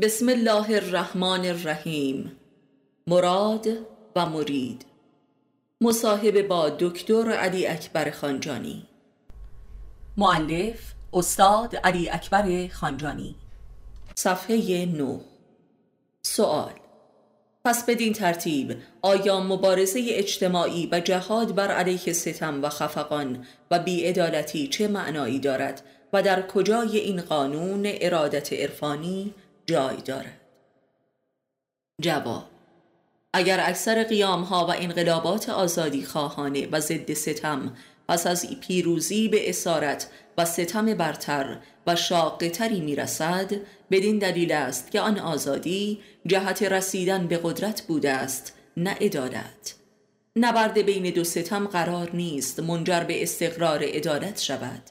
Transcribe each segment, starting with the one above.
بسم الله الرحمن الرحیم. مراد و مرید. مصاحبه با دکتر علی اکبر خانجانی. معلف استاد علی اکبر خانجانی. صفحه 9 سوال. پس بدین ترتیب آیا مبارزه اجتماعی و جهاد بر علیه ستم و خفقان و بیعدالتی چه معنایی دارد و در کجای این قانون ارادت عرفانی؟ جای دارد. جواب اگر اکثر قیام ها و انقلابات آزادی خواهانه و ضد ستم پس از پیروزی به اسارت و ستم برتر و شاقتری می رسد بدین دلیل است که آن آزادی جهت رسیدن به قدرت بوده است نه عدالت. نبرد بین دو ستم قرار نیست منجر به استقرار عدالت شود.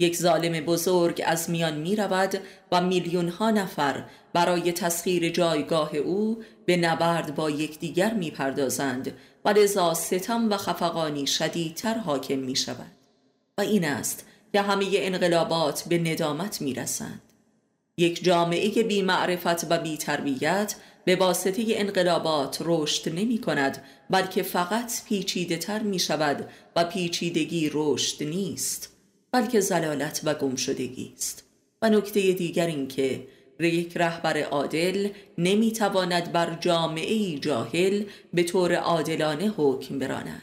یک ظالم بزرگ از میان می رود و میلیون ها نفر برای تسخیر جایگاه او به نبرد با یکدیگر می پردازند و لذا ستم و خفقانی شدیدتر حاکم می شود و این است که همه انقلابات به ندامت می رسند یک جامعه بی معرفت و بی تربیت به واسطه انقلابات رشد نمی کند بلکه فقط پیچیده تر می شود و پیچیدگی رشد نیست. بلکه زلالت و گمشدگی است. و نکته دیگر این که یک رهبر عادل نمی‌تواند بر جامعه جاهل به طور عادلانه حکم براند.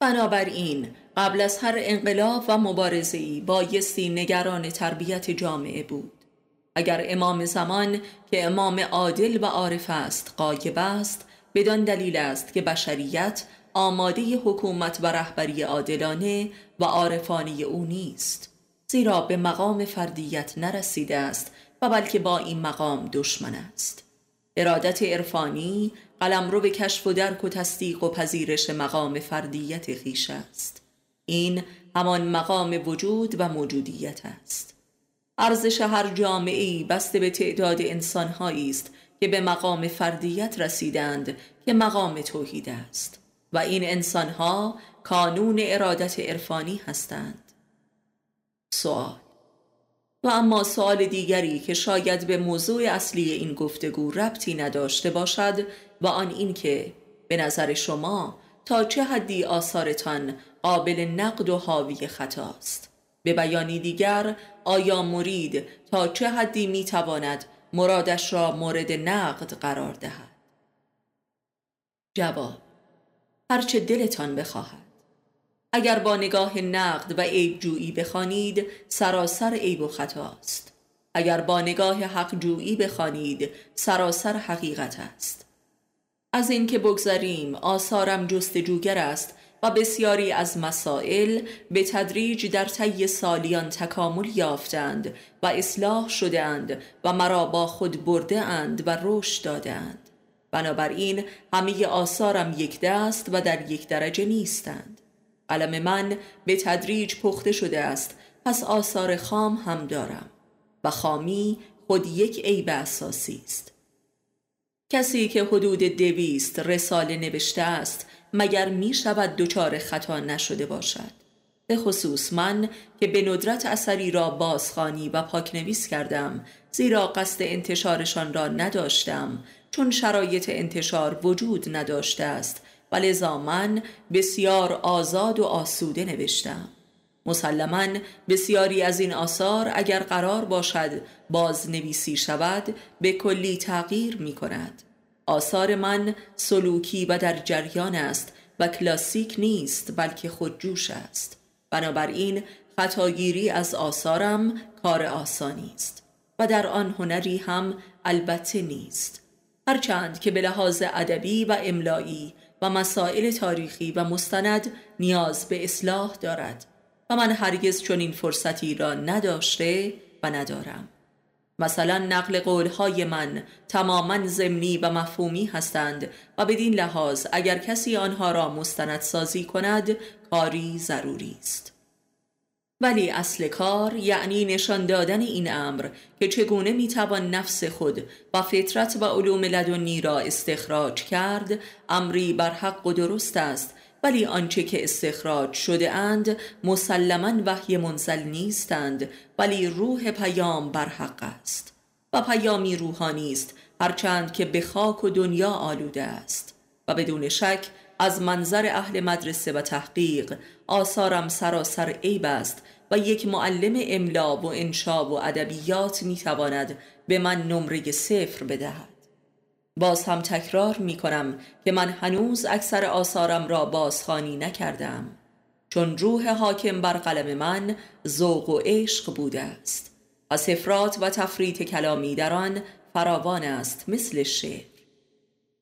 بنابراین قبل از هر انقلاب و مبارزه‌ای بایستی نگران تربیت جامعه بود. اگر امام زمان که امام عادل و عارف است قایب است بدان دلیل است که بشریت آماده حکومت و رهبری عادلانه و عارفانی او نیست زیرا به مقام فردیت نرسیده است و بلکه با این مقام دشمن است. ارادت عرفانی قلمرو به کشف و درک و تصدیق و پذیرش مقام فردیت خیش است. این همان مقام وجود و موجودیت است. ارزش هر جامعه بسته به تعداد انسانهایی است که به مقام فردیت رسیدند که مقام توحید است. و این انسانها کانون ارادت عرفانی هستند. سوال. و اما سوال دیگری که شاید به موضوع اصلی این گفتگو ربطی نداشته باشد و آن این که به نظر شما تا چه حدی آثارتان قابل نقد و حاوی خطاست به بیانی دیگر آیا مرید تا چه حدی می‌تواند مرادش را مورد نقد قرار دهد؟ جواب. هرچه دلتان بخواهد. اگر با نگاه نقد و عیب جویی بخوانید سراسر عیب و خطاست. اگر با نگاه حق جویی بخوانید سراسر حقیقت است. از اینکه بگذاریم آثارم جستجوگر است و بسیاری از مسائل به تدریج در طی سالیان تکامل یافتند و اصلاح شدهاند و مرا با خود برده اند و رشد دادند بنابراین همه آثارم یک دست و در یک درجه نیستند. قلم من به تدریج پخته شده است پس آثار خام هم دارم و خامی خود یک عیب اساسی است. کسی که حدود دویست رساله نوشته است مگر می شود دچار خطا نشده باشد؟ به خصوص من که به ندرت اثری را بازخانی و پاکنویس کردم زیرا قصد انتشارشان را نداشتم چون شرایط انتشار وجود نداشته است. و لذا من بسیار آزاد و آسوده نوشتم. مسلما بسیاری از این آثار اگر قرار باشد بازنویسی شود به کلی تغییر می کند. آثار من سلوکی و در جریان است و کلاسیک نیست بلکه خودجوش است. بنابراین خطاگیری از آثارم کار آسانی است و در آن هنری هم البته نیست. هرچند که به لحاظ ادبی و املایی و مسائل تاریخی و مستند نیاز به اصلاح دارد و من هرگز چنین فرصتی را نداشته و ندارم. مثلا نقل قولهای من تماما ضمنی و مفهومی هستند و بدین لحاظ اگر کسی آنها را مستند سازی کند کاری ضروری است. ولی اصل کار یعنی نشان دادن این امر که چگونه می‌توان نفس خود و فطرت و علوم لدنی را استخراج کرد امری بر حق و درست است. ولی آنچه که استخراج شده اند مسلما وحی منزل نیستند ولی روح پیام بر حق است. و پیامی روحانی است هرچند که به خاک و دنیا آلوده است. و بدون شک از منظر اهل مدرسه و تحقیق آثارم سراسر عیب است و یک معلم املا و انشا و ادبیات می‌تواند به من نمره صفر بدهد. باز هم تکرار می کنم که من هنوز اکثر آثارم را بازخانی نکردم چون روح حاکم بر قلم من ذوق و عشق بوده است و سفرات و تفریط کلامی در آن فراوان است مثل شعر.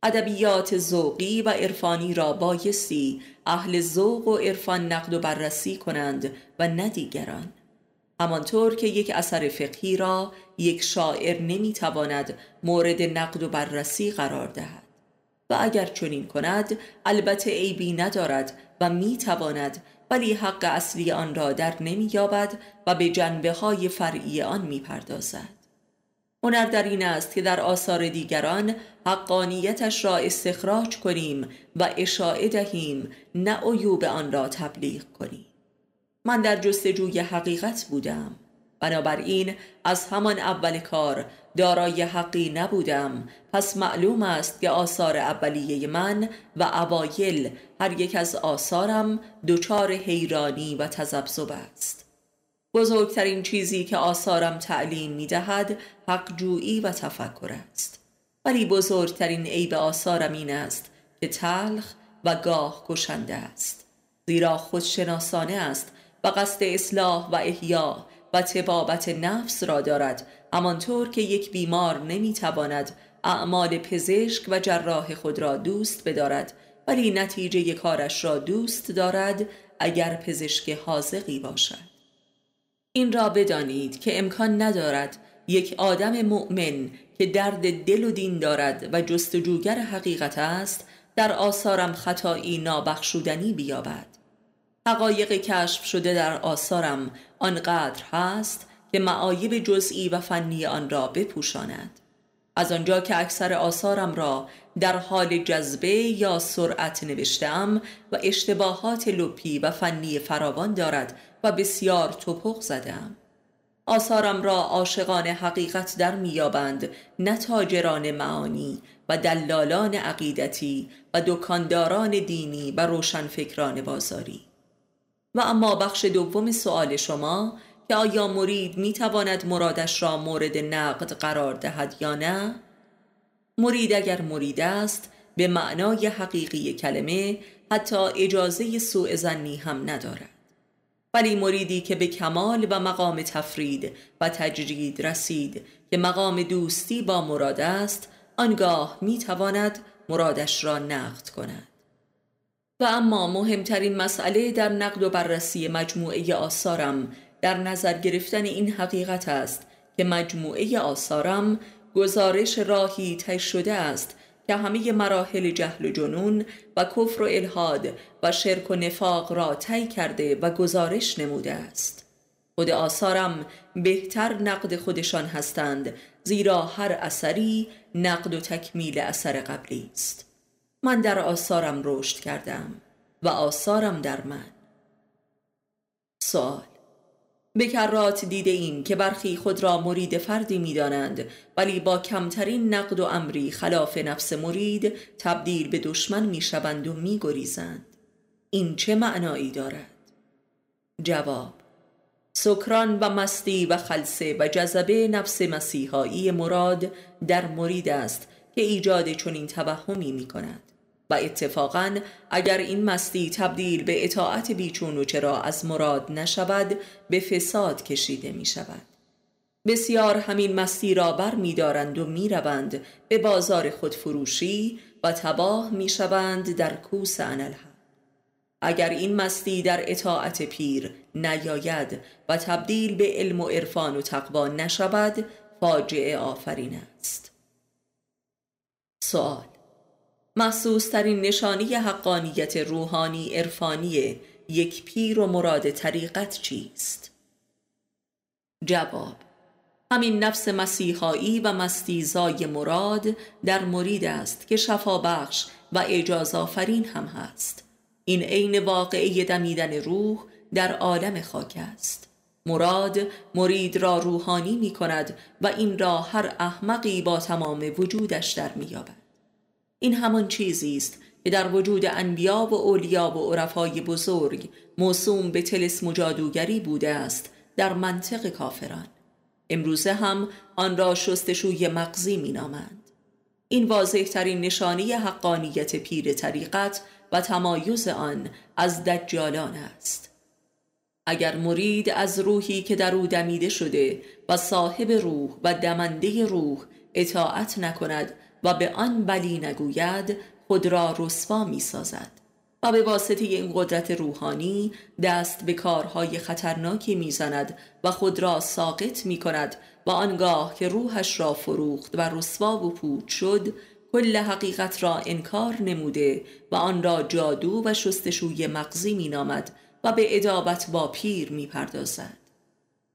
ادبیات ذوقی و عرفانی را بایستی اهل ذوق و عرفان نقد و بررسی کنند و نه دیگران. همانطور که یک اثر فقهی را یک شاعر نمی‌تواند مورد نقد و بررسی قرار دهد. و اگر چنین کند البته عیبی ندارد و می‌تواند ولی حق اصلی آن را در نمییابد و به جنبه های فرعی آن می‌پردازد. هنر در این است که در آثار دیگران حقانیتش را استخراج کنیم و اشاعه دهیم نه عیوب آن را تبلیغ کنیم. من در جستجوی حقیقت بودم. بنابراین از همان اول کار دارای حقی نبودم. پس معلوم است که آثار اولیه من و اوایل هر یک از آثارم دچار حیرانی و تذبذب است. بزرگترین چیزی که آثارم تعلیم می دهد حقجویی و تفکر است. ولی بزرگترین عیب آثارم این است که تلخ و گاه کشنده است. زیرا خودشناسانه است و قصد اصلاح و احیا و تبابت نفس را دارد همانطور که یک بیمار نمی‌تواند اعمال پزشک و جراح خود را دوست بدارد ولی نتیجه کارش را دوست دارد اگر پزشک حاضقی باشد. این را بدانید که امکان ندارد یک آدم مؤمن که درد دل و دین دارد و جستجوگر حقیقت است در آثارم خطایی نابخشودنی بیابد. حقایق کشف شده در آثارم آنقدر هست که معایب جزئی و فنی آن را بپوشاند. از آنجا که اکثر آثارم را در حال جذبه یا سرعت نوشتم و اشتباهات لپی و فنی فراوان دارد و بسیار توپق زدم. آثارم را عاشقان حقیقت در میابند نه تاجران معانی و دلالان عقیدتی و دکانداران دینی و روشنفکران بازاری. و اما بخش دوم سوال شما که آیا مرید می تواند مرادش را مورد نقد قرار دهد یا نه؟ مرید اگر مرید است به معنای حقیقی کلمه حتی اجازه سوء زنی هم ندارد. ولی مریدی که به کمال و مقام تفرید و تجرید رسید که مقام دوستی با مراد است آنگاه می تواند مرادش را نقد کند. و اما مهمترین مسئله در نقد و بررسی مجموعه آثارم در نظر گرفتن این حقیقت است که مجموعه آثارم گزارش راهی طی شده است که همه مراحل جهل و جنون و کفر و الهاد و شرک و نفاق را طی کرده و گزارش نموده است. خود آثارم بهتر نقد خودشان هستند زیرا هر اثری نقد و تکمیل اثر قبلی است. من در آثارم رشد کردم و آثارم در من. سوال به کرات دیده ایم که برخی خود را مرید فردی می دانند ولی با کمترین نقد و امری خلاف نفس مرید تبدیل به دشمن می شوند و می گریزند. این چه معنایی دارد؟ جواب سکران و مستی و خلصه و جذبه نفس مسیحایی مراد در مرید است که ایجاد چنین توهمی می کند. و اتفاقا اگر این مستی تبدیل به اطاعت بیچون و چرا از مراد نشود به فساد کشیده می شود بسیار همین مستی را بر می دارند و می روند به بازار خودفروشی و تباه می شوند در کوس انالحق اگر این مستی در اطاعت پیر نیاید و تبدیل به علم و عرفان و تقوا نشود فاجعه آفرین است. سوال محسوس ترین نشانی حقانیت روحانی عرفانی یک پیر و مراد طریقت چیست؟ جواب همین نفس مسیحایی و مستیزای مراد در مرید است که شفا بخش و اجاز آفرین هم هست این عین واقعی دمیدن روح در عالم خاک است مراد مرید را روحانی می کند و این را هر احمقی با تمام وجودش در می یابد. این همان چیزی است که در وجود انبیا و اولیا و عرفای بزرگ موسوم به تلس مجادوگری بوده است در منطق کافران امروزه هم آن را شستشوی مغزی می نامند. این واضح ترین نشانی حقانیت پیر طریقت و تمایز آن از دجالان است اگر مرید از روحی که در او دمیده شده و صاحب روح و دمنده روح اطاعت نکند و به آن بلی نگوید خود را رسوا می سازد و به واسطه این قدرت روحانی دست به کارهای خطرناکی می‌زند و خود را ساقط می کند و آنگاه که روحش را فروخت و رسوا و پود شد کل حقیقت را انکار نموده و آن را جادو و شستشوی مغزی مینامد و به ادابت با پیر می‌پردازد.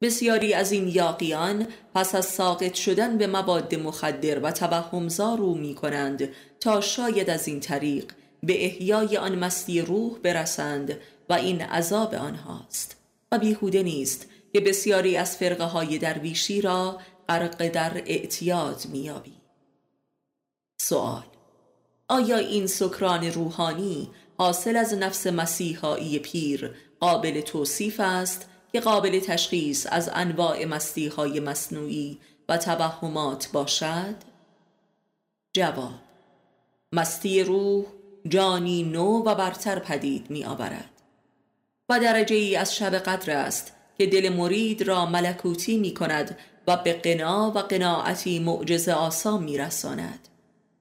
بسیاری از این یاقیان پس از ساقط شدن به مواد مخدر و توهمزار رو می کنند تا شاید از این طریق به احیای آن مستی روح برسند و این عذاب آنهاست. و بیهوده نیست که بسیاری از فرقه های درویشی را غرق در اعتیاد میابی سوال آیا این سکران روحانی حاصل از نفس مسیحایی پیر قابل توصیف است؟ که قابل تشخیص از انواع مستی های مصنوعی و توهمات باشد؟ جواب مستی روح جانی نو و برتر پدید می آورد و درجه ای از شب قدر است که دل مرید را ملکوتی می کند و به قنا و قناعتی معجز آسا می رساند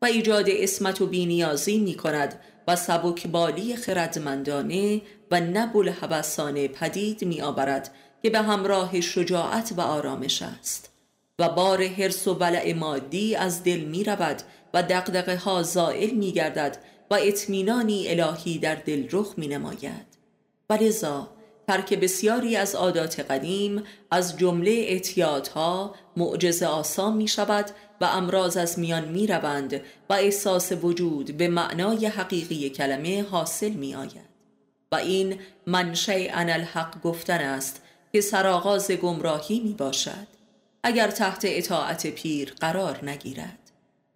و ایجاد اسمت و بینیازی می کند و سبکبالی خردمندانه و نبول حبسانه پدید می آورد که به همراه شجاعت و آرامش است. و بار حرس و ولع مادی از دل می رود و دقدقه ها زائل می گردد و اطمینانی الهی در دل رخ می نماید و لذا ترک بسیاری از عادات قدیم از جمله اعتیادها معجز آسان می شود و امراض از میان می روند و احساس وجود به معنای حقیقی کلمه حاصل می آید و این منشه ان الحق گفتن است که سرآغاز گمراهی می باشد اگر تحت اطاعت پیر قرار نگیرد.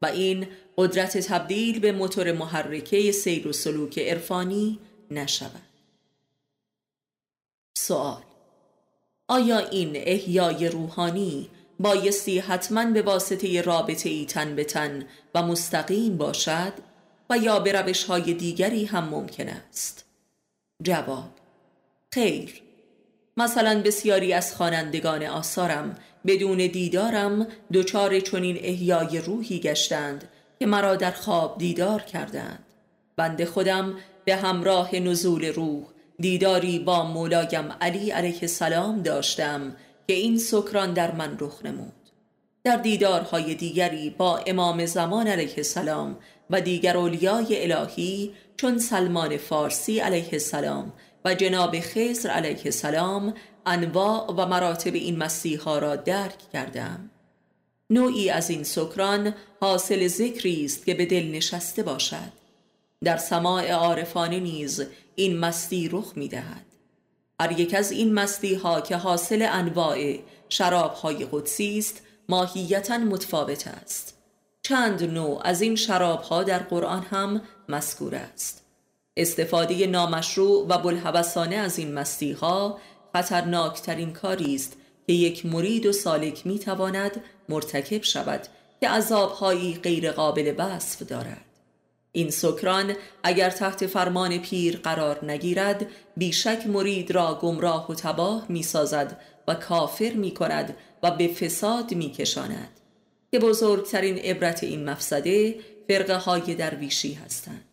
و این قدرت تبدیل به موتور محرکه سیر و سلوک عرفانی نشود. سوال. آیا این احیای روحانی بایستی حتما به واسطه رابطه ای تن به تن و مستقیم باشد و یا به روش های دیگری هم ممکن است؟ جواب خیر. مثلا بسیاری از خوانندگان آثارم بدون دیدارم دچار چنین احیای روحی گشتند که مرا در خواب دیدار کردند. بنده خودم به همراه نزول روح دیداری با مولایم علی علیه السلام داشتم که این سکران در من رخ نمود. در دیدارهای دیگری با امام زمان علیه السلام و دیگر اولیای الهی چون سلمان فارسی علیه السلام و جناب خزر علیه السلام انواع و مراتب این مسیحا را درک کردم. نوعی از این سکران حاصل ذکری است که به دل نشسته باشد. در سماع عارفانه نیز این مستی رخ می دهد هر یک از این مستی ها که حاصل انواع شراب های قدسی است ماهیتا متفاوت است. چند نوع از این شراب ها در قرآن هم مذکور است. استفاده نامشروع و بلحوثانه از این مستی ها خطرناکترین کاری است که یک مرید و سالک می تواند مرتکب شود که عذابهایی غیر قابل وصف دارد. این سکران اگر تحت فرمان پیر قرار نگیرد بیشک مرید را گمراه و تباه می سازد و کافر می کند و به فساد می کشاند که بزرگترین عبرت این مفسده فرقه های درویشی هستند.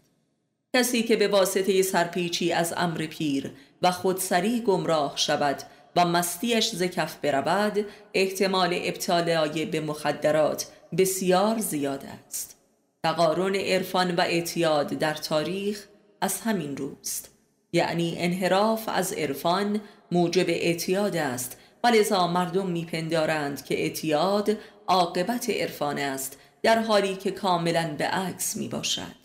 کسی که به واسطه سرپیچی از امر پیر و خودسری گمراه شود و مستیش زکف برود احتمال ابتالای به مخدرات بسیار زیاد است. تقارن عرفان و اعتیاد در تاریخ از همین روست. یعنی انحراف از عرفان موجب اعتیاد است و لذا مردم میپندارند که اعتیاد عاقبت عرفان است در حالی که کاملا به عکس می باشد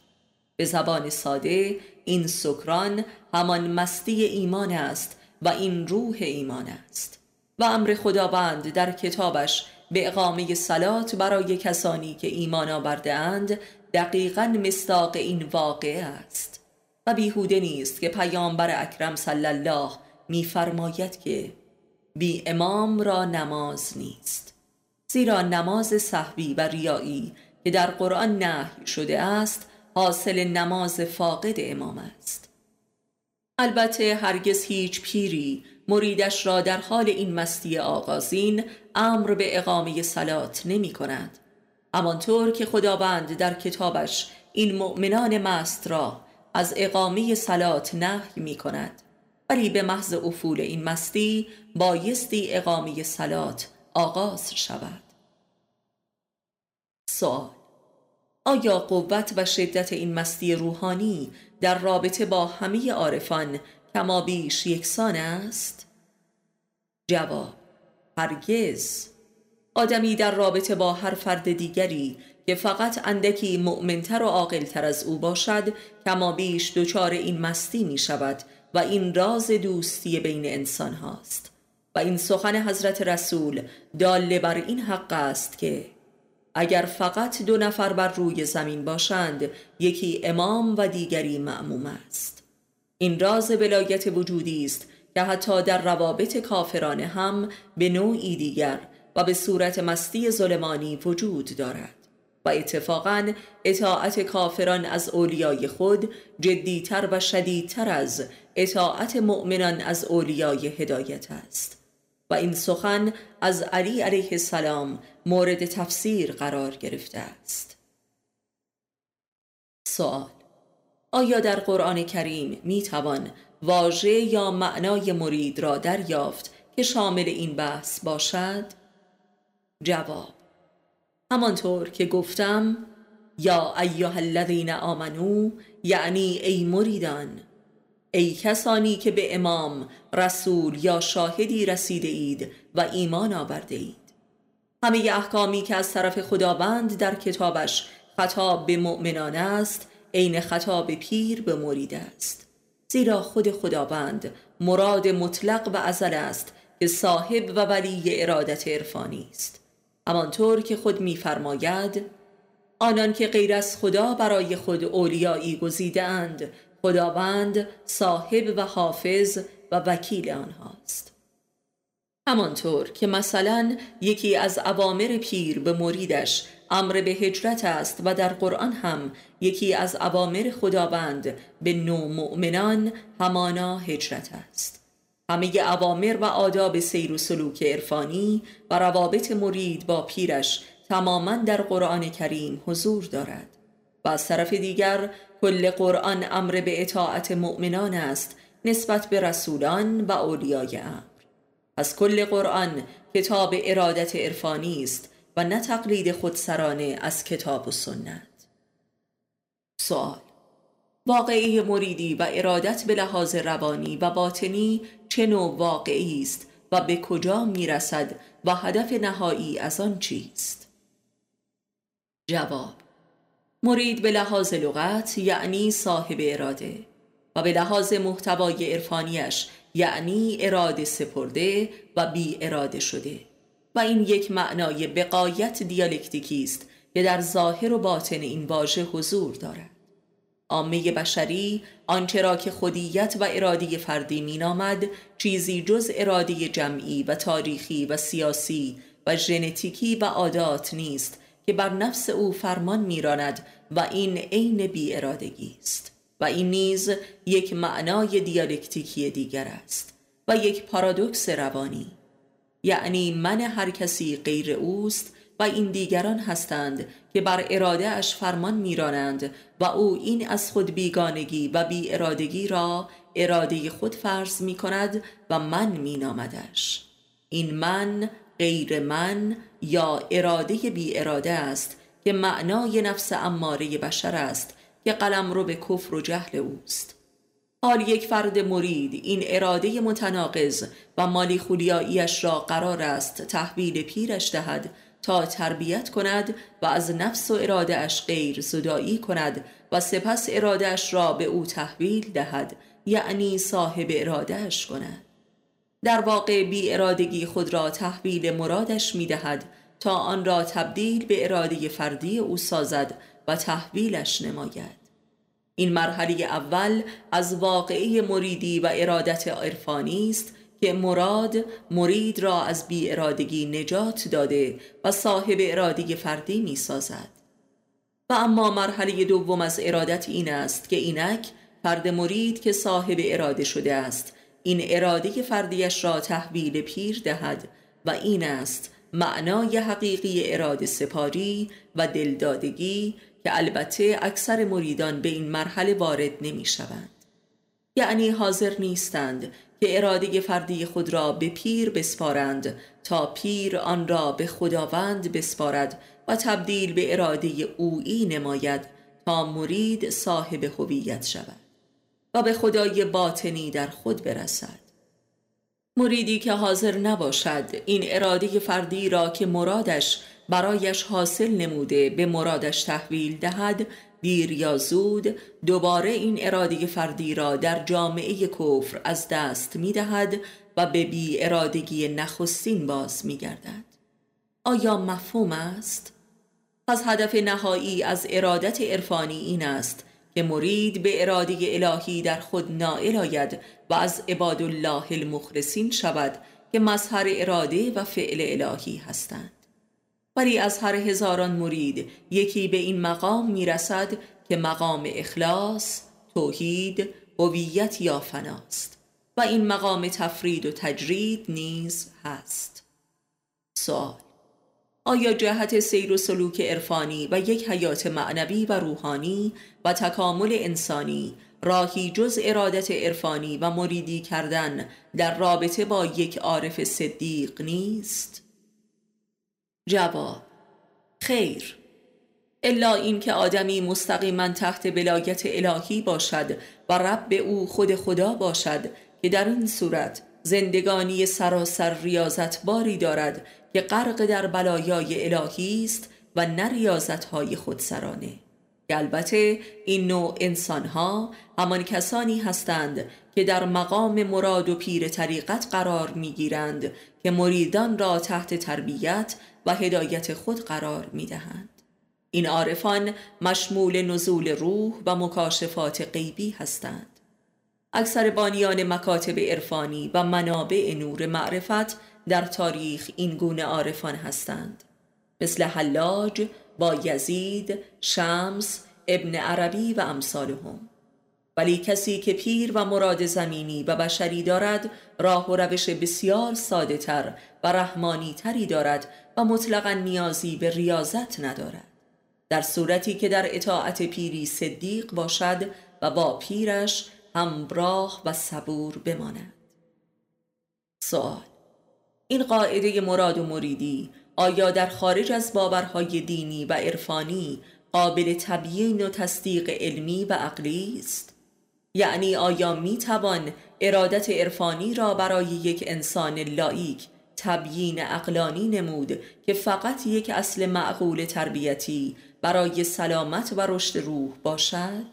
به زبان ساده این سکران همان مستی ایمان است و این روح ایمان است. و امر خداوند در کتابش به اقامه سلات برای کسانی که ایمان آورده اند دقیقا مستاق این واقعه است. و بیهوده نیست که پیامبر اکرم صلی الله میفرماید که بی امام را نماز نیست. زیرا نماز صحبی و ریایی که در قرآن نهی شده است حاصل نماز فاقد امام است. البته هرگز هیچ پیری مریدش را در حال این مستی آغازین امر به اقامه سلات نمی کند. همانطور که خداوند در کتابش این مؤمنان مست را از اقامه سلات نهی می کند. ولی به محض افول این مستی بایستی اقامه سلات آغاز شود. سوال آیا قوت و شدت این مستی روحانی در رابطه با همه عارفان کما بیش یکسان است؟ جواب هرگز. آدمی در رابطه با هر فرد دیگری که فقط اندکی مؤمنتر و عاقلتر از او باشد کما بیش دچار این مستی می شود و این راز دوستی بین انسان هاست. و این سخن حضرت رسول داله بر این حق است که اگر فقط دو نفر بر روی زمین باشند یکی امام و دیگری معموم است. این راز ولایت وجودی است که حتی در روابط کافرانه هم به نوعی دیگر و به صورت مستی ظلمانی وجود دارد و اتفاقا اطاعت کافران از اولیای خود جدیتر و شدیدتر از اطاعت مؤمنان از اولیای هدایت است و این سخن از علی علیه السلام مورد تفسیر قرار گرفته است. سوال آیا در قرآن کریم می توان واژه یا معنای مرید را دریافت که شامل این بحث باشد؟ جواب همانطور که گفتم یا ایها الذین آمنو یعنی ای مریدان ای کسانی که به امام رسول یا شاهدی رسیده اید و ایمان آورده اید همه احکامی که از طرف خداوند در کتابش خطاب به مؤمنان است عین خطاب پیر به مرید است. زیرا خود خداوند مراد مطلق و ازل است که صاحب و ولی ارادت عرفانی است. همانطور که خود میفرماید آنان که غیر از خدا برای خود اولیایی گزیدند خداوند صاحب و حافظ و وکیل آنهاست. همانطور که مثلا یکی از عوامر پیر به مریدش امر به هجرت است و در قرآن هم یکی از عوامر خداوند به نو مؤمنان همانا هجرت است. همه عوامر و آداب سیر و سلوک عرفانی و روابط مرید با پیرش تماما در قرآن کریم حضور دارد. و از طرف دیگر کل قرآن امر به اطاعت مؤمنان است نسبت به رسولان و اولیای امر. پس کل قرآن کتاب ارادت عرفانی است و نه تقلید خودسرانه از کتاب و سنت. سوال واقعی مریدی و ارادت به لحاظ روانی و باطنی چه نوع واقعی است و به کجا می‌رسد و هدف نهایی از آن چیست؟ جواب مرید به لحاظ لغت یعنی صاحب اراده و به لحاظ محتوای عرفانیش یعنی اراده سپرده و بی اراده شده. و این یک معنای بقایت دیالکتیکی است که در ظاهر و باطن این واژه حضور دارد. عامه بشری آنچه را که خودیت و ارادی فردی مینامد چیزی جز ارادی جمعی و تاریخی و سیاسی و ژنتیکی و عادات نیست که بر نفس او فرمان میراند و این عین بی ارادگی است. و این نیز یک معنای دیالکتیکی دیگر است و یک پارادوکس روانی. یعنی من هر کسی غیر اوست و این دیگران هستند که بر اراده اش فرمان میرانند و او این از خود بیگانگی و بی ارادگی را اراده خود فرض می کند و من می نامدش. این من غیر من یا اراده بی اراده است که معنای نفس اماره بشر است که قلم رو به کفر و جهل اوست حال یک فرد مرید این اراده متناقض و مالی خولیاییش را قرار است تحویل پیرش دهد تا تربیت کند و از نفس و اراده اش غیر زدایی کند و سپس اراده اش را به او تحویل دهد یعنی صاحب اراده اش کند. در واقع بی ارادگی خود را تحویل مرادش می دهد تا آن را تبدیل به اراده فردی او سازد و تحویلش نماید. این مرحله اول از واقعی مریدی و ارادت عرفانی است که مراد مرید را از بی ارادگی نجات داده و صاحب اراده فردی می سازد و اما مرحله دوم از ارادت این است که اینک فرد مرید که صاحب اراده شده است این اراده فردیش را تحویل پیر دهد و این است معنای حقیقی اراده سپاری و دلدادگی که البته اکثر مریدان به این مرحله وارد نمی شوند. یعنی حاضر نیستند که اراده فردی خود را به پیر بسپارند تا پیر آن را به خداوند بسپارد و تبدیل به اراده اویی نماید تا مرید صاحب هویت شود و به خدای باطنی در خود برسد مریدی که حاضر نباشد این اراده فردی را که مرادش برایش حاصل نموده به مرادش تحویل دهد دیر یا زود دوباره این اراده فردی را در جامعه کفر از دست می دهد و به بی ارادگی نخستین باز می گردد. آیا مفهوم است؟ پس هدف نهایی از ارادت عرفانی این است که مرید به اراده الهی در خود نائل آید و از عباد الله المخلصین شود که مظهر اراده و فعل الهی هستند ولی از هر هزاران مرید یکی به این مقام می‌رسد که مقام اخلاص، توحید، هویت یا فناست و این مقام تفرید و تجرید نیز هست سوال آیا جهت سیر و سلوک عرفانی و یک حیات معنوی و روحانی و تکامل انسانی راهی جز ارادت عرفانی و مریدی کردن در رابطه با یک عارف صدیق نیست؟ جواب خیر. الا اینکه آدمی مستقیما تحت بلایت الهی باشد و رب او خود خدا باشد که در این صورت زندگانی سراسر ریاضت باری دارد که غرق در بلایای الهی است و نه ریاضت های خودسرانه البته این نوع انسانها همان کسانی هستند که در مقام مراد و پیر طریقت قرار می‌گیرند که مریدان را تحت تربیت و هدایت خود قرار می‌دهند. این عارفان مشمول نزول روح و مکاشفات غیبی هستند. اکثر بانیان مکاتب عرفانی و منابع نور معرفت در تاریخ این گونه عارفان هستند. مثل حلاج با یزید، شمس، ابن عربی و امثالهم. ولی کسی که پیر و مراد زمینی و بشری دارد راه و روش بسیار ساده تر و رحمانی تری دارد و مطلقا نیازی به ریاضت ندارد در صورتی که در اطاعت پیری صدیق باشد و با پیرش همراه و صبور بماند سوال این قاعده مراد و مریدی آیا در خارج از باورهای دینی و عرفانی قابل تبیین و تصدیق علمی و عقلی است؟ یعنی آیا می توان ارادت عرفانی را برای یک انسان لایک تبیین اقلانی نمود که فقط یک اصل معقول تربیتی برای سلامت و رشد روح باشد؟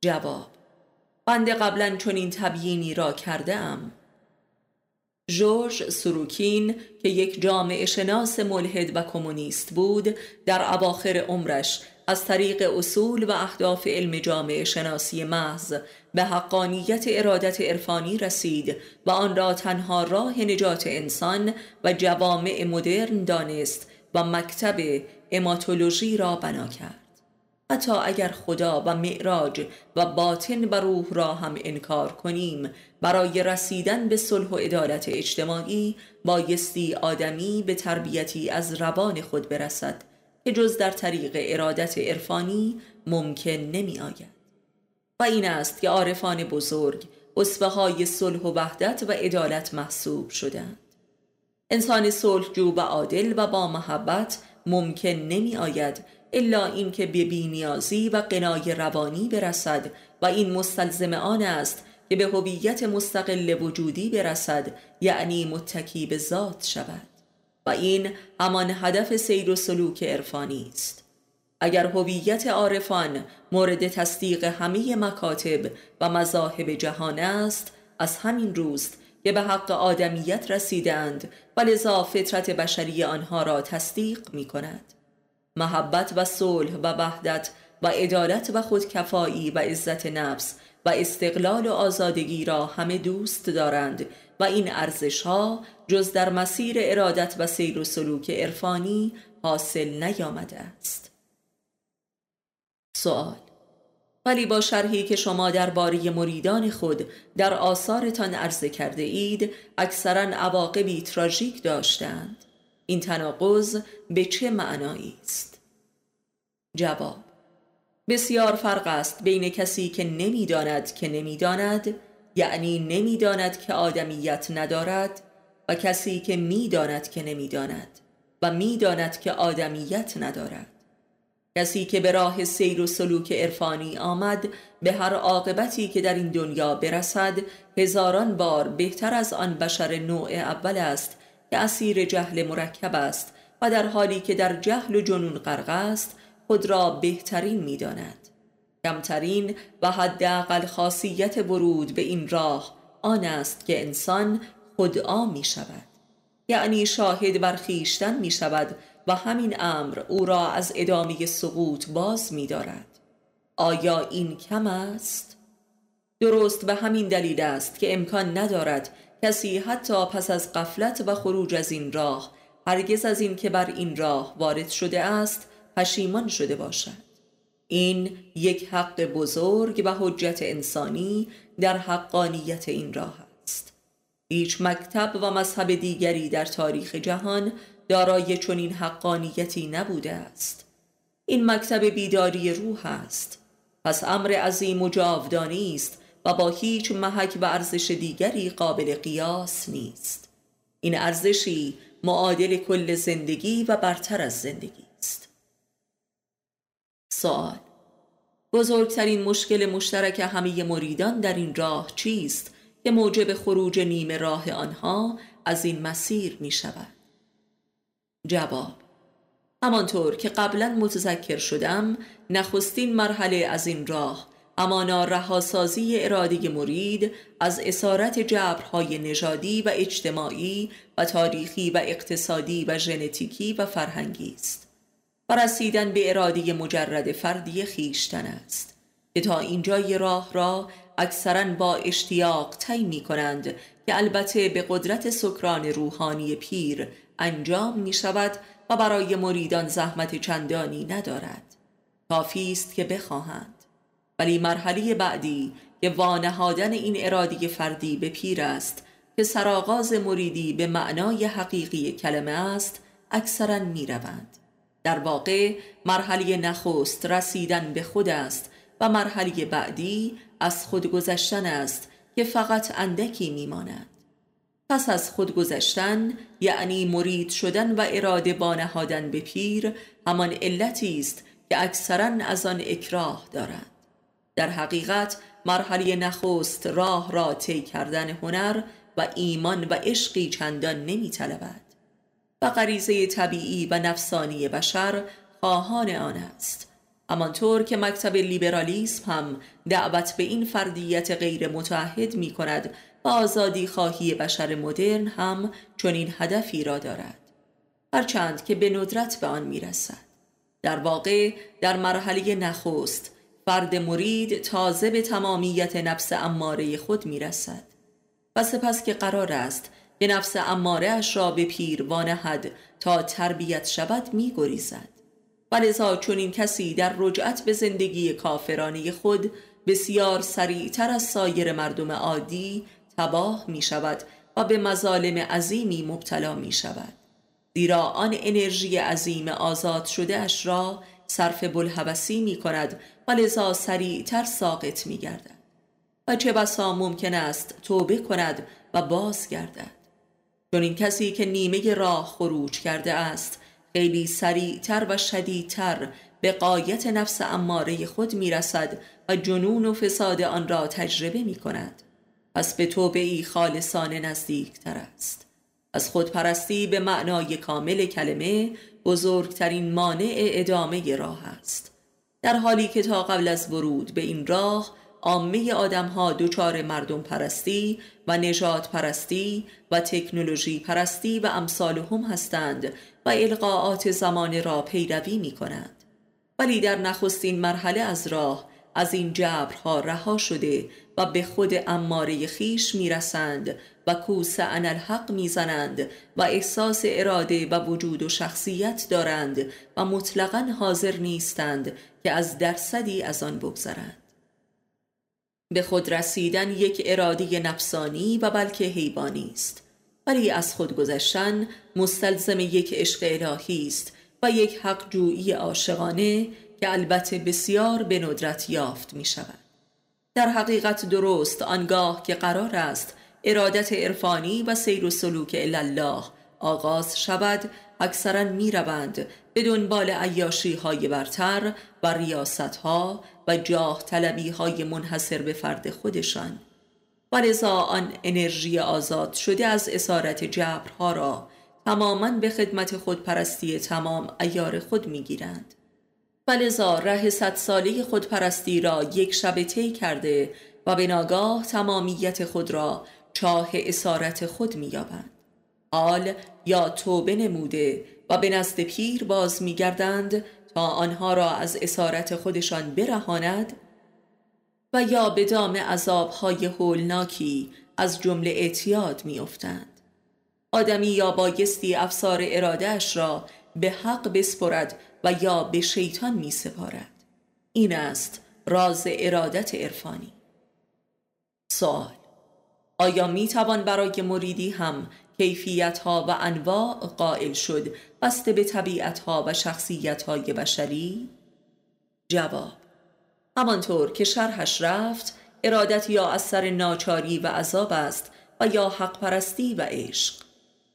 جواب بنده قبلا چنین تبیینی را کرده ام جورج سروکین که یک جامعه شناس ملحد و کمونیست بود در اواخر عمرش از طریق اصول و اهداف علم جامعه شناسی محض به حقانیت ارادت عرفانی رسید و آن را تنها راه نجات انسان و جوامع مدرن دانست و مکتب اماتولوژی را بنا کرد. حتی اگر خدا و معراج و باطن و روح را هم انکار کنیم برای رسیدن به صلح و عدالت اجتماعی بایستی آدمی به تربیتی از روان خود برسد. که جز در طریق ارادت عرفانی ممکن نمی آید و این است که عارفان بزرگ اصفه های صلح و وحدت و عدالت محسوب شدند. انسان صلح جو و عادل و با محبت ممکن نمی آید الا اینکه به بینیازی و قنای روانی برسد و این مستلزم آن است که به هویت مستقل وجودی برسد یعنی متکی به ذات شود. و این همان هدف سیر و سلوک عرفانی است. اگر هویت عارفان مورد تصدیق همه مکاتب و مذاهب جهان است از همین روست که به حق آدمیت رسیدند و لذا فطرت بشری آنها را تصدیق می کند محبت و صلح و وحدت و عدالت و خودکفایی و عزت نفس و استقلال و آزادگی را همه دوست دارند و این ارزش ها جز در مسیر ارادت و سیر و سلوک عرفانی حاصل نیامده است. سوال ولی با شرحی که شما درباره مریدان خود در آثارتان عرضه کرده اید اکثرا عواقبی تراژیک داشتند این تناقض به چه معنایی است؟ جواب بسیار فرق است بین کسی که نمی‌داند که نمی‌داند یعنی نمی‌داند که آدمیت ندارد و کسی که می‌داند که نمی‌داند و می‌داند که آدمیت ندارد. کسی که به راه سیر و سلوک عرفانی آمد به هر عاقبتی که در این دنیا برسد هزاران بار بهتر از آن بشر نوع اول است که اسیر جهل مرکب است و در حالی که در جهل و جنون غرق است خود را بهترین می‌داند. کمترین و حداقل خاصیت ورود به این راه آن است که انسان خودآ می شود یعنی شاهد بر خیشتن می شود و همین امر او را از ادامه سقوط باز می دارد آیا این کم است؟ درست به همین دلیل است که امکان ندارد کسی حتی پس از قفلت و خروج از این راه هرگز از این که بر این راه وارد شده است پشیمان شده باشد. این یک حق بزرگ و حجت انسانی در حقانیت این راه است. هیچ مکتب و مذهب دیگری در تاریخ جهان دارای چنین حقانیتی نبوده است. این مکتب بیداری روح است. پس امر عظیم و جاودانی است و با هیچ محک و ارزش دیگری قابل قیاس نیست. این ارزشی معادل کل زندگی و برتر از زندگی سوال بزرگترین مشکل مشترک همه مریدان در این راه چیست که موجب خروج نیمه راه آنها از این مسیر می شود؟ جواب همانطور که قبلا متذکر شدم نخستین مرحله از این راه امانا رهاسازی اراده مرید از اسارت جبرهای نژادی و اجتماعی و تاریخی و اقتصادی و ژنتیکی و فرهنگی است. و رسیدن به اراده مجرد فردی خیشتن است. که تا اینجای راه را اکثرا با اشتیاق طی می کنند که البته به قدرت سکران روحانی پیر انجام می شود و برای مریدان زحمت چندانی ندارد. کافی است که بخواهند. ولی مرحله بعدی که وانهادن این ارادی فردی به پیر است که سرآغاز مریدی به معنای حقیقی کلمه است اکثرا می روند. در واقع مرحله نخست رسیدن به خود است و مرحله بعدی از خود گذشتن است که فقط اندکی میماند. پس از خود گذشتن یعنی مرید شدن و اراده بانهادن به پیر همان علتی است که اکثرا از آن اکراه دارند در حقیقت مرحله نخست راه را طی کردن هنر و ایمان و عشقی چندان نمی طلبد و غریزه طبیعی و نفسانی بشر خواهان آن است. همانطور که مکتب لیبرالیسم هم دعوت به این فردیت غیر متحد می کند و آزادی خواهی بشر مدرن هم چنین هدفی را دارد. هرچند که به ندرت به آن می رسد در واقع در مرحله نخست فرد مرید تازه به تمامیت نفس اماره خود می رسد و سپس که قرار است که نفس اماره اش را به پیر وانهد تا تربیت شود می گریزد. و لذا این کسی در رجعت به زندگی کافرانی خود بسیار سریعتر از سایر مردم عادی تباه می شود و به مظالم عظیمی مبتلا می شود. زیرا آن انرژی عظیم آزاد شده اش را صرف بلحوثی می کند و لذا سریعتر ساقط می گردد. و چه بسا ممکن است توبه کند و باز گردد چون این کسی که نیمه راه خروج کرده است خیلی سریعتر و شدیدتر به قایت نفس اماره خود می رسد و جنون و فساد آن را تجربه می کند پس به توبه ای خالصانه نزدیکتر است. از خودپرستی به معنای کامل کلمه بزرگترین مانع ادامه راه است. در حالی که تا قبل از ورود به این راه عامه آدم ها دچار مردم پرستی و نجات پرستی و تکنولوژی پرستی و امثال هم هستند و القاعات زمان را پیروی می کنند ولی در نخستین مرحله از راه از این جبرها رها شده و به خود اماره خیش می‌رسند و کوس ان الحق می‌زنند و احساس اراده و وجود و شخصیت دارند و مطلقا حاضر نیستند که از درصدی از آن بگذرند. به خود رسیدن یک اراده نفسانی و بلکه حیوانی است. ولی از خود گذشتن مستلزم یک عشق الهی است و یک حق جویی عاشقانه که البته بسیار به ندرت یافت می شود. در حقیقت درست آنگاه که قرار است ارادت عرفانی و سیر و سلوک الله آغاز شود اکثرا می روند به دنبال عیاشی های برتر و ریاست ها و جاه طلبی های منحصر به فرد خودشان. و لذا آن انرژی آزاد شده از اسارت جبرها را تماما به خدمت خودپرستی تمام ایار خود می گیرند فلزا ره صد ساله خودپرستی را یک شب طی کرده و به ناگاه تمامیت خود را چاه اسارت خود مییابند. حال یا توبه نموده و به نزد پیر باز میگردند تا آنها را از اسارت خودشان برهاند و یا به دام عذابهای هولناکی از جمله اعتیاد میافتند. آدمی یا بایستی افسار ارادهش را به حق بسپرد و یا به شیطان می سپارد این است راز ارادت عرفانی. سوال آیا می توان برای مریدی هم کیفیت ها و انواع قائل شد بسته به طبیعت ها و شخصیت های بشری؟ جواب همانطور که شرحش رفت ارادت یا اثر ناچاری و عذاب است و یا حق پرستی و عشق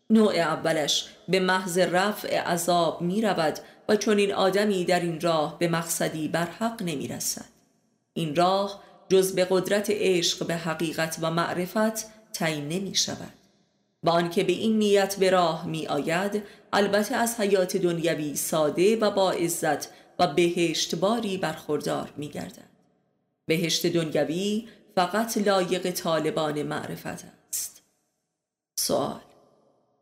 نوع اولش به محض رفع عذاب می رود و چون این آدمی در این راه به مقصدی بر حق نمی رسد. این راه جز به قدرت عشق به حقیقت و معرفت تعیین نمی شود. و آنکه به این نیت به راه می آید البته از حیات دنیوی ساده و با عزت و بهشت باری برخوردار می گردد. بهشت دنیوی فقط لایق طالبان معرفت است. سوال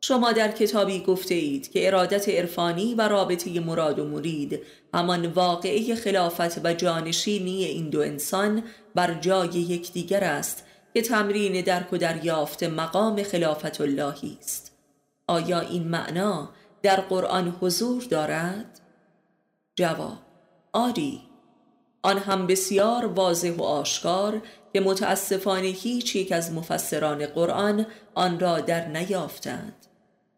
شما در کتابی گفته اید که ارادت عرفانی و رابطه مراد و مرید همان واقعه خلافت و جانشینی این دو انسان بر جای یکدیگر است که تمرین درک و دریافت مقام خلافت اللهی است. آیا این معنا در قرآن حضور دارد؟ جواب آری. آن هم بسیار واضح و آشکار که متاسفانه هیچ یک از مفسران قرآن آن را در نیافتند.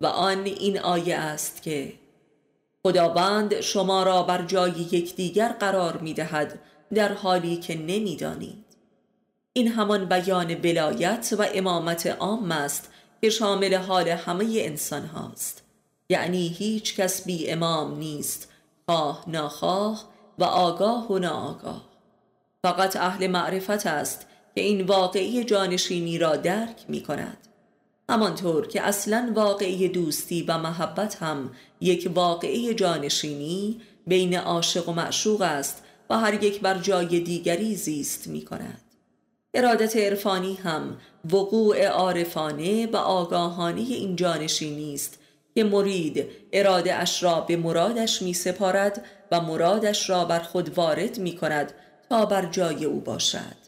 و آن این آیه است که خداوند شما را بر جای یکدیگر قرار می دهد در حالی که نمی‌دانید. این همان بیان بلایت و امامت عام است که شامل حال همه انسان هاست. یعنی هیچ کس بی امام نیست خواه ناخواه و آگاه و ناآگاه. فقط اهل معرفت است که این واقعی جانشینی را درک می کند همانطور که اصلا واقعی دوستی و محبت هم یک واقعی جانشینی بین عاشق و معشوق است و هر یک بر جای دیگری زیست می کند ارادت عرفانی هم وقوع عارفانه و آگاهانه این جانشینی است که مرید اراده اش را به مرادش می سپارد و مرادش را بر خود وارد می کند تا بر جای او باشد.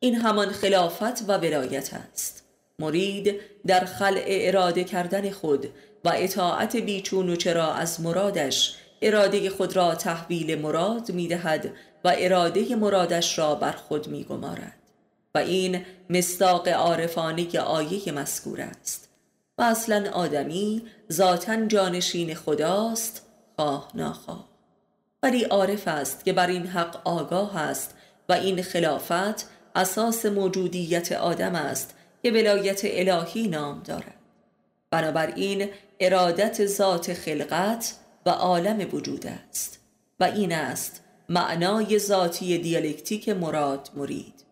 این همان خلافت و ولایت است. مرید در خلع اراده کردن خود و اطاعت بیچون و چرا از مرادش اراده خود را تحویل مراد می دهد و اراده مرادش را بر خود می گمارد و این مستاق عارفانه آیه مذکور است. و اصلا آدمی ذاتا جانشین خداست خواه ناخواه. ولی عارف است که بر این حق آگاه است و این خلافت اساس موجودیت آدم است که ولایت الهی نام دارد. بنابراین ارادت ذات خلقت و عالم وجود است و این است معنای ذاتی دیالکتیک مراد مرید.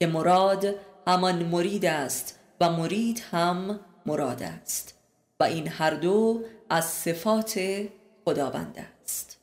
که مراد همان مرید است و مرید هم مراد است و این هر دو از صفات خداوند است.